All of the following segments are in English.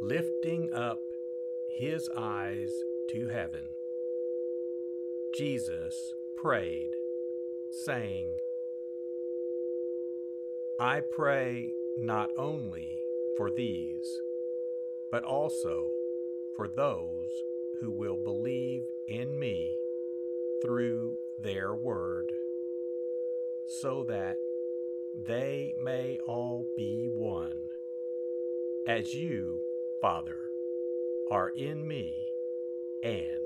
Lifting up his eyes to heaven. Jesus prayed, saying, I pray not only for these, but also for those who will believe in me through their word, so that they may all be one, as you Father, are in me, and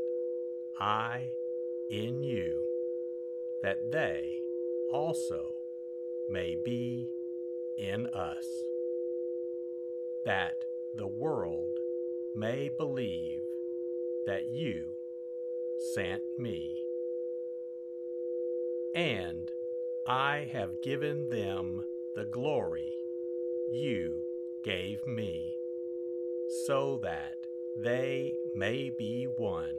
I in you, that they also may be in us, that the world may believe that you sent me. And I have given them the glory you gave me so that they may be one,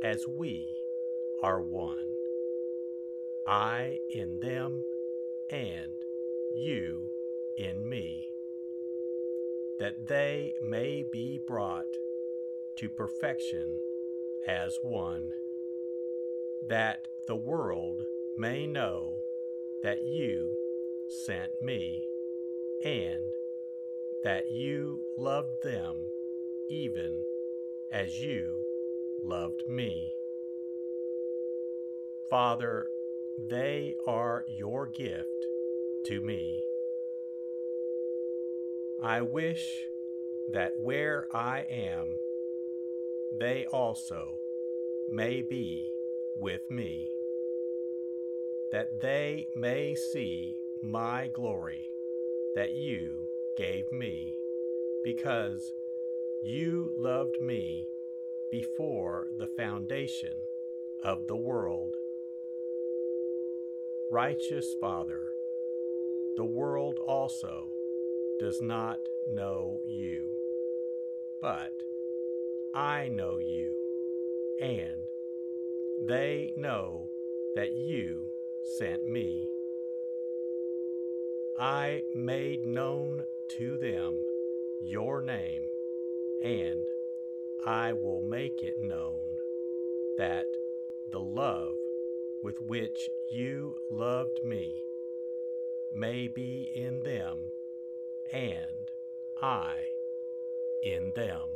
as we are one. I in them, and you in me, that they may be brought to perfection as one, that the world may know that you sent me, and that you loved them even as you loved me. Father, they are your gift to me. I wish that where I am, they also may be with me, that they may see my glory that you gave me because you loved me before the foundation of the world. Righteous Father, the world also does not know you, but I know you, and they know that you sent me. I made known to them your name, and I will make it known that the love with which you loved me may be in them, and I in them.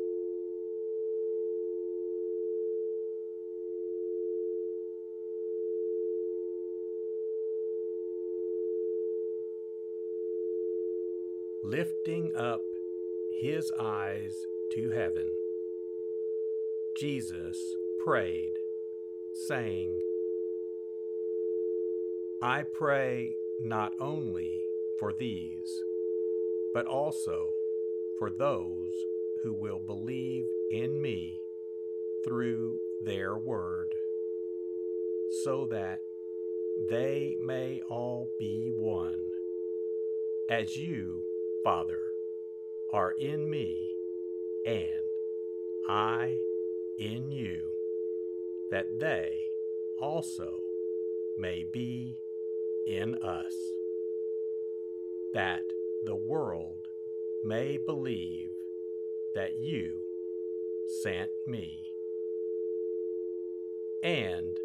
Lifting up his eyes to heaven. Jesus prayed, saying, I pray not only for these, but also for those who will believe in me through their word, so that they may all be one, as you Father, are in me, and I in you, that they also may be in us, that the world may believe that you sent me. And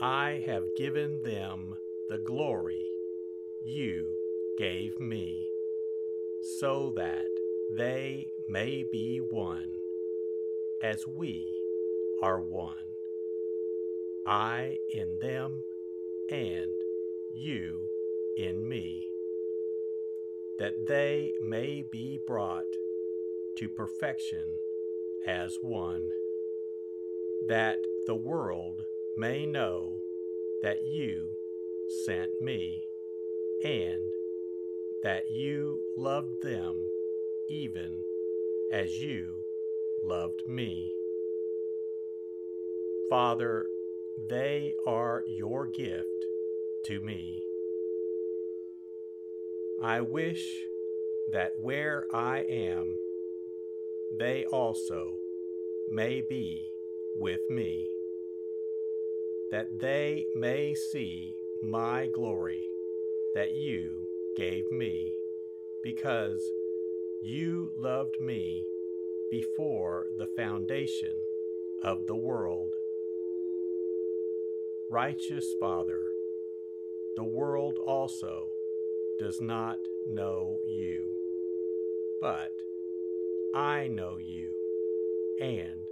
I have given them the glory you gave me so that they may be one, as we are one. I in them, and you in me, that they may be brought to perfection as one, that the world may know that you sent me, and that you loved them even as you loved me. Father, they are your gift to me. I wish that where I am, they also may be with me, that they may see my glory that you gave me, because you loved me before the foundation of the world. Righteous Father, the world also does not know you, but I know you, and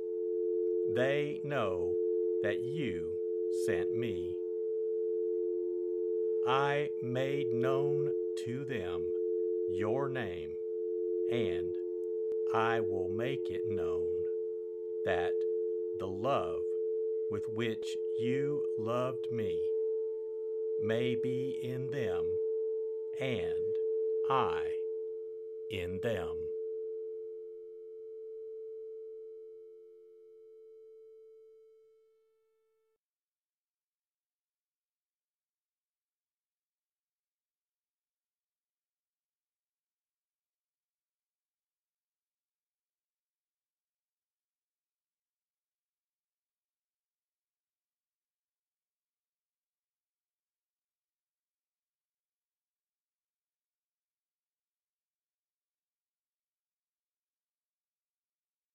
they know that you sent me. I made known to them your name, and I will make it known that the love with which you loved me may be in them, and I in them.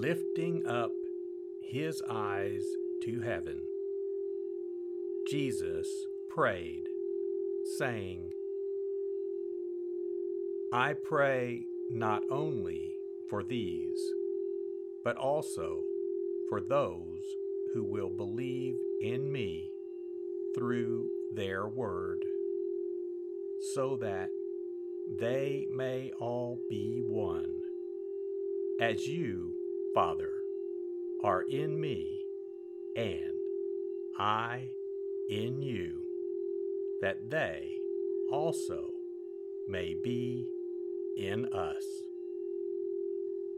Lifting up his eyes to heaven. Jesus prayed, saying, I pray not only for these, but also for those who will believe in me through their word, so that they may all be one, as you Father, are in me, and I in you, that they also may be in us,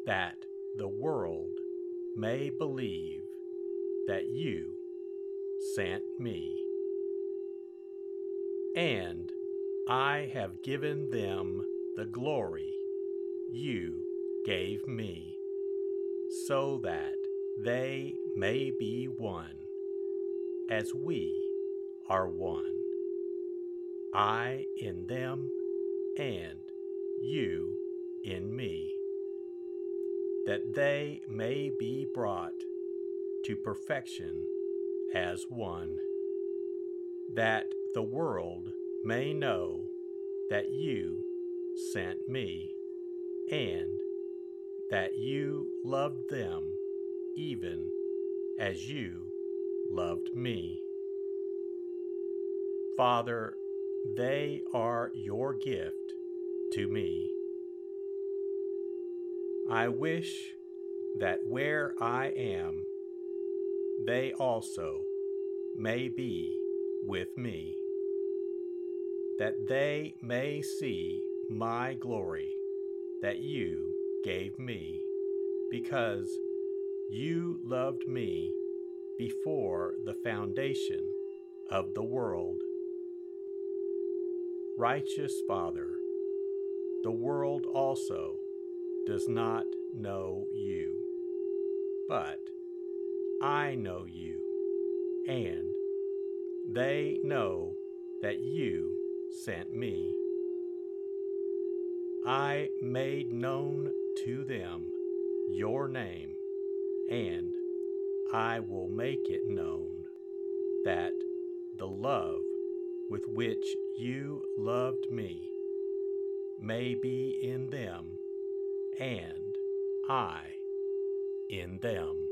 that the world may believe that you sent me. And I have given them the glory you gave me so that they may be one, as we are one. I in them, and you in me, that they may be brought to perfection as one, that the world may know that you sent me, and that you loved them even as you loved me. Father, they are your gift to me. I wish that where I am, they also may be with me, that they may see my glory that you gave me, because you loved me before the foundation of the world. Righteous Father, the world also does not know you, but I know you, and they know that you sent me. I made known to them your name, and I will make it known that the love with which you loved me may be in them, and I in them.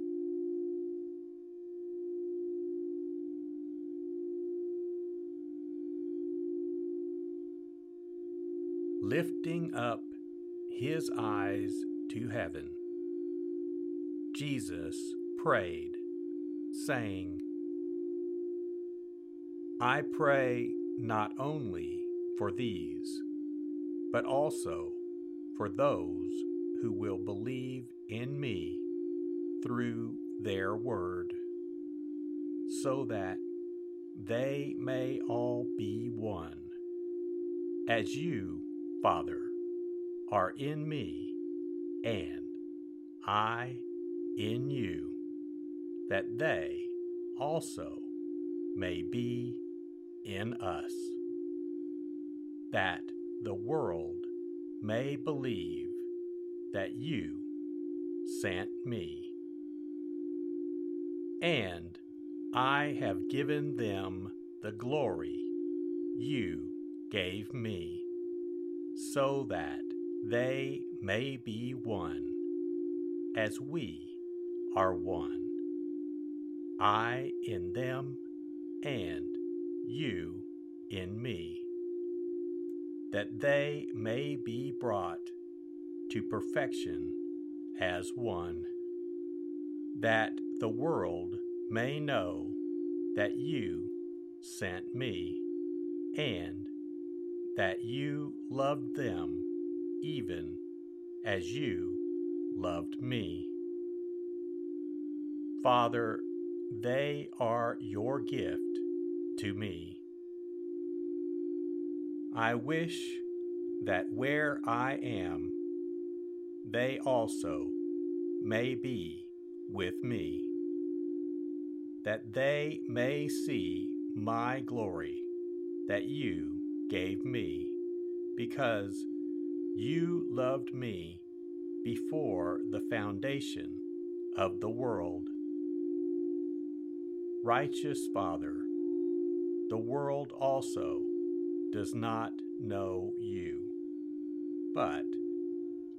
Lifting up his eyes to heaven, Jesus prayed, saying, I pray not only for these, but also for those who will believe in me through their word, so that they may all be one, as you Father, are in me, and I in you, that they also may be in us, that the world may believe that you sent me. And I have given them the glory you gave me so that they may be one, as we are one. I in them, and you in me, that they may be brought to perfection as one, that the world may know that you sent me, and that you loved them even as you loved me. Father, they are your gift to me. I wish that where I am, they also may be with me, that they may see my glory that you gave me, because you loved me before the foundation of the world. Righteous Father, the world also does not know you, but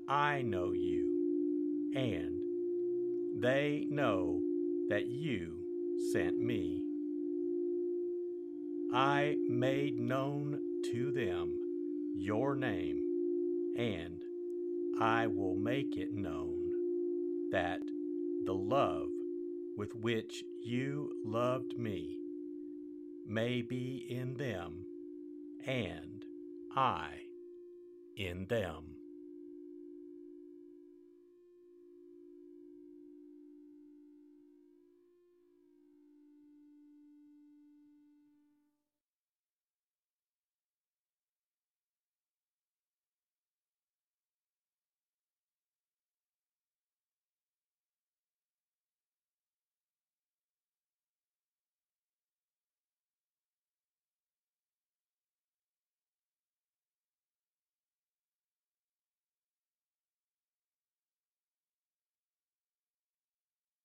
I know you, and they know that you sent me. I made known to them your name, and I will make it known that the love with which you loved me may be in them, and I in them.